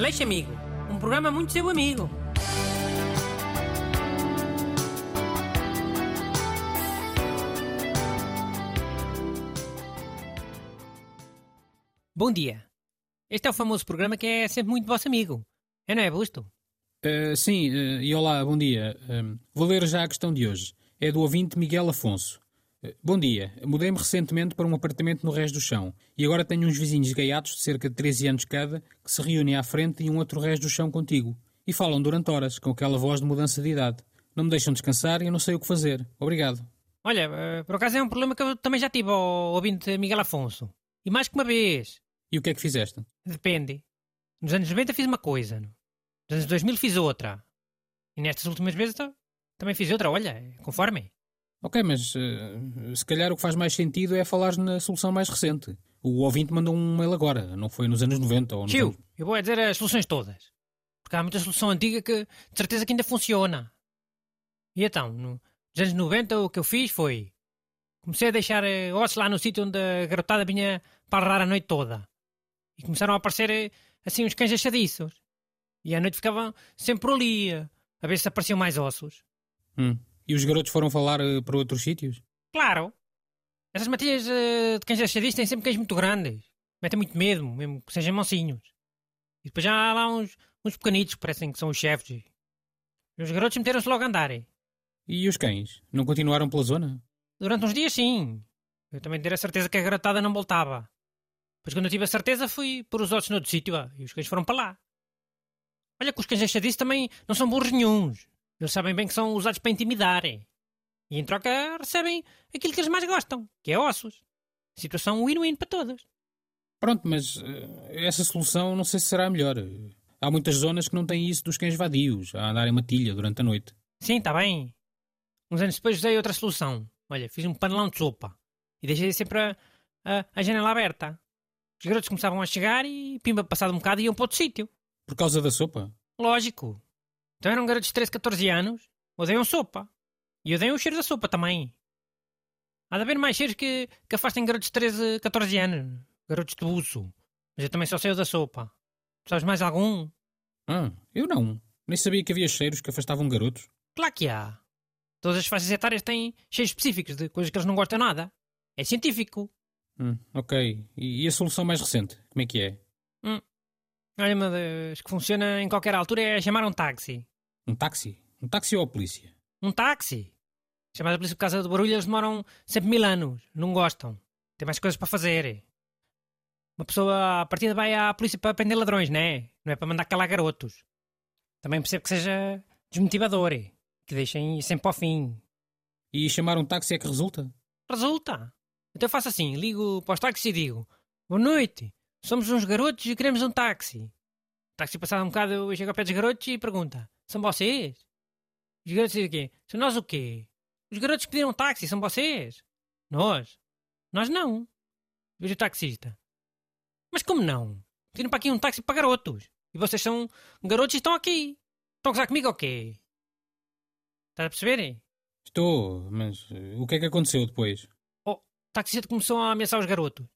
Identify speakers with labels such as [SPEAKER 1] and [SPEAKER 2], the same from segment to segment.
[SPEAKER 1] Aleixo Amigo, um programa muito seu amigo. Bom dia. Este é o famoso programa que é sempre muito vosso amigo. É, não é, Busto?
[SPEAKER 2] Uh, sim, uh, e olá, bom dia. Uh, vou ler já a questão de hoje. É do ouvinte Miguel Afonso. Bom dia. Mudei-me recentemente para um apartamento no resto do chão e agora tenho uns vizinhos gaiatos de cerca de 13 anos cada que se reúnem à frente e um outro resto do chão contigo e falam durante horas com aquela voz de mudança de idade. Não me deixam descansar e eu não sei o que fazer. Obrigado.
[SPEAKER 1] Olha, por acaso é um problema que eu também já tive ao ouvinte Miguel Afonso. E mais que uma vez.
[SPEAKER 2] E o que é que fizeste?
[SPEAKER 1] Depende. Nos anos 90 fiz uma coisa. Nos anos 2000 fiz outra. E nestas últimas vezes também fiz outra. Olha, conforme.
[SPEAKER 2] Ok, mas uh, se calhar o que faz mais sentido é falar na solução mais recente. O ouvinte mandou um mail agora, não foi nos anos 90 ou
[SPEAKER 1] Tio,
[SPEAKER 2] anos...
[SPEAKER 1] eu vou dizer as soluções todas. Porque há muita solução antiga que de certeza que ainda funciona. E então, no, nos anos 90 o que eu fiz foi... Comecei a deixar uh, ossos lá no sítio onde a garotada vinha parar a noite toda. E começaram a aparecer uh, assim uns cães achadiços. E à noite ficavam sempre ali, a ver se apareciam mais ossos.
[SPEAKER 2] Hum. E os garotos foram falar uh, para outros sítios?
[SPEAKER 1] Claro. Essas matilhas uh, de cães achadistas têm sempre cães muito grandes. Metem muito medo, mesmo que sejam mansinhos. E depois já há lá uns, uns pequenitos que parecem que são os chefes. E os garotos meteram-se logo a andar.
[SPEAKER 2] E os cães? Não continuaram pela zona?
[SPEAKER 1] Durante uns dias, sim. Eu também tive a certeza que a garotada não voltava. Depois, quando eu tive a certeza, fui por os outros noutro sítio ah, e os cães foram para lá. Olha que os cães achadistas também não são burros nenhuns. Eles sabem bem que são usados para intimidar. E em troca recebem aquilo que eles mais gostam, que é ossos. Situação win-win para todos.
[SPEAKER 2] Pronto, mas uh, essa solução não sei se será a melhor. Há muitas zonas que não têm isso dos cães vadios, a andar em matilha durante a noite.
[SPEAKER 1] Sim, está bem. Uns anos depois usei outra solução. Olha, fiz um panelão de sopa e deixei sempre a, a, a janela aberta. Os garotos começavam a chegar e, pimba, passado um bocado, iam para outro sítio.
[SPEAKER 2] Por causa da sopa?
[SPEAKER 1] Lógico. Então eram garotos de 13, 14 anos, odeiam sopa. E odeiam o cheiro da sopa também. Há de haver mais cheiros que, que afastem garotos de 13, 14 anos. Garotos de buço. Mas eu também só sei o da sopa. Sabes mais algum?
[SPEAKER 2] Ah, eu não. Nem sabia que havia cheiros que afastavam garotos.
[SPEAKER 1] Claro que há. Todas as faixas etárias têm cheiros específicos de coisas que eles não gostam nada. É científico.
[SPEAKER 2] Hum, ok. E, e, a solução mais recente? Como é que é?
[SPEAKER 1] Olha, uma das que funciona em qualquer altura é chamar um táxi.
[SPEAKER 2] Um táxi? Um táxi ou a polícia?
[SPEAKER 1] Um táxi. Chamar a polícia por causa do barulho, eles demoram sempre mil anos. Não gostam. Tem mais coisas para fazer. Uma pessoa, a partida, vai à polícia para prender ladrões, não é? Não é para mandar calar garotos. Também percebo que seja desmotivador. Que deixem sempre ao fim.
[SPEAKER 2] E chamar um táxi é que resulta?
[SPEAKER 1] Resulta. Então eu faço assim, ligo para os táxis e digo Boa noite, somos uns garotos e queremos um táxi. O táxi passado um bocado, eu chego ao pé dos garotos e pergunta são vocês? Os garotos dizem o quê? São nós o quê? Os garotos que pediram um táxi são vocês? Nós? Nós não. Vejo o taxista. Mas como não? Pediram para aqui um táxi para garotos. E vocês são garotos e estão aqui. Estão a gozar comigo ou quê? Estás a perceber?
[SPEAKER 2] Estou, mas uh, o que é que aconteceu depois?
[SPEAKER 1] Oh, o taxista começou a ameaçar os garotos.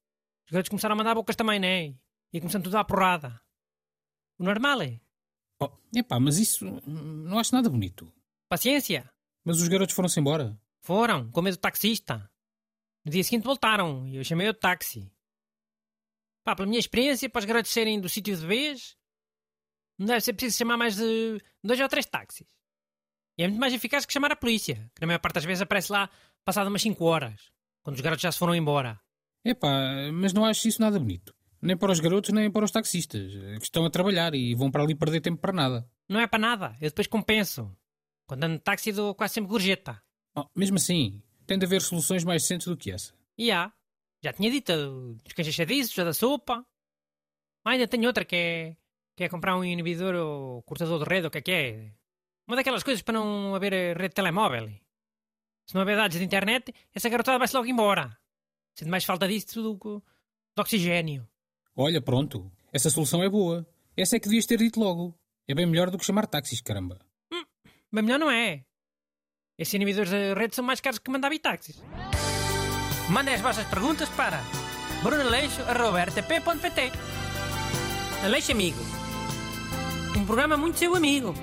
[SPEAKER 1] Os garotos começaram a mandar bocas também, né? E começaram tudo a porrada. O normal é.
[SPEAKER 2] Oh, epá, mas isso não acho nada bonito.
[SPEAKER 1] Paciência.
[SPEAKER 2] Mas os garotos foram-se embora.
[SPEAKER 1] Foram, com medo do taxista. No dia seguinte voltaram e eu chamei o táxi. Pá, pela minha experiência, para os garotos serem do sítio de vez, não deve ser preciso chamar mais de dois ou três táxis. E é muito mais eficaz que chamar a polícia, que na maior parte das vezes aparece lá passado umas 5 horas, quando os garotos já se foram embora.
[SPEAKER 2] Epá, mas não acho isso nada bonito. Nem para os garotos, nem para os taxistas, que estão a trabalhar e vão para ali perder tempo para nada.
[SPEAKER 1] Não é para nada, eu depois compenso. Quando ando de táxi dou quase sempre gorjeta.
[SPEAKER 2] Oh, mesmo assim, tem de haver soluções mais decentes do que essa.
[SPEAKER 1] E há. Já tinha dito, dos já da sopa. Ah, ainda tenho outra que é, que é comprar um inibidor ou cortador de rede, o que é que é. Uma daquelas coisas para não haver rede de telemóvel. Se não haver dados de internet, essa garotada vai-se logo embora. Sendo mais falta disso do que de oxigênio.
[SPEAKER 2] Olha, pronto. Essa solução é boa. Essa é que devias ter dito logo. É bem melhor do que chamar táxis, caramba.
[SPEAKER 1] Hum, bem melhor não é. Esses inibidores da rede são mais caros que mandar táxis. Mandem as vossas perguntas para brunaleixo.rtp.pt Aleixo Amigo. Um programa muito seu amigo.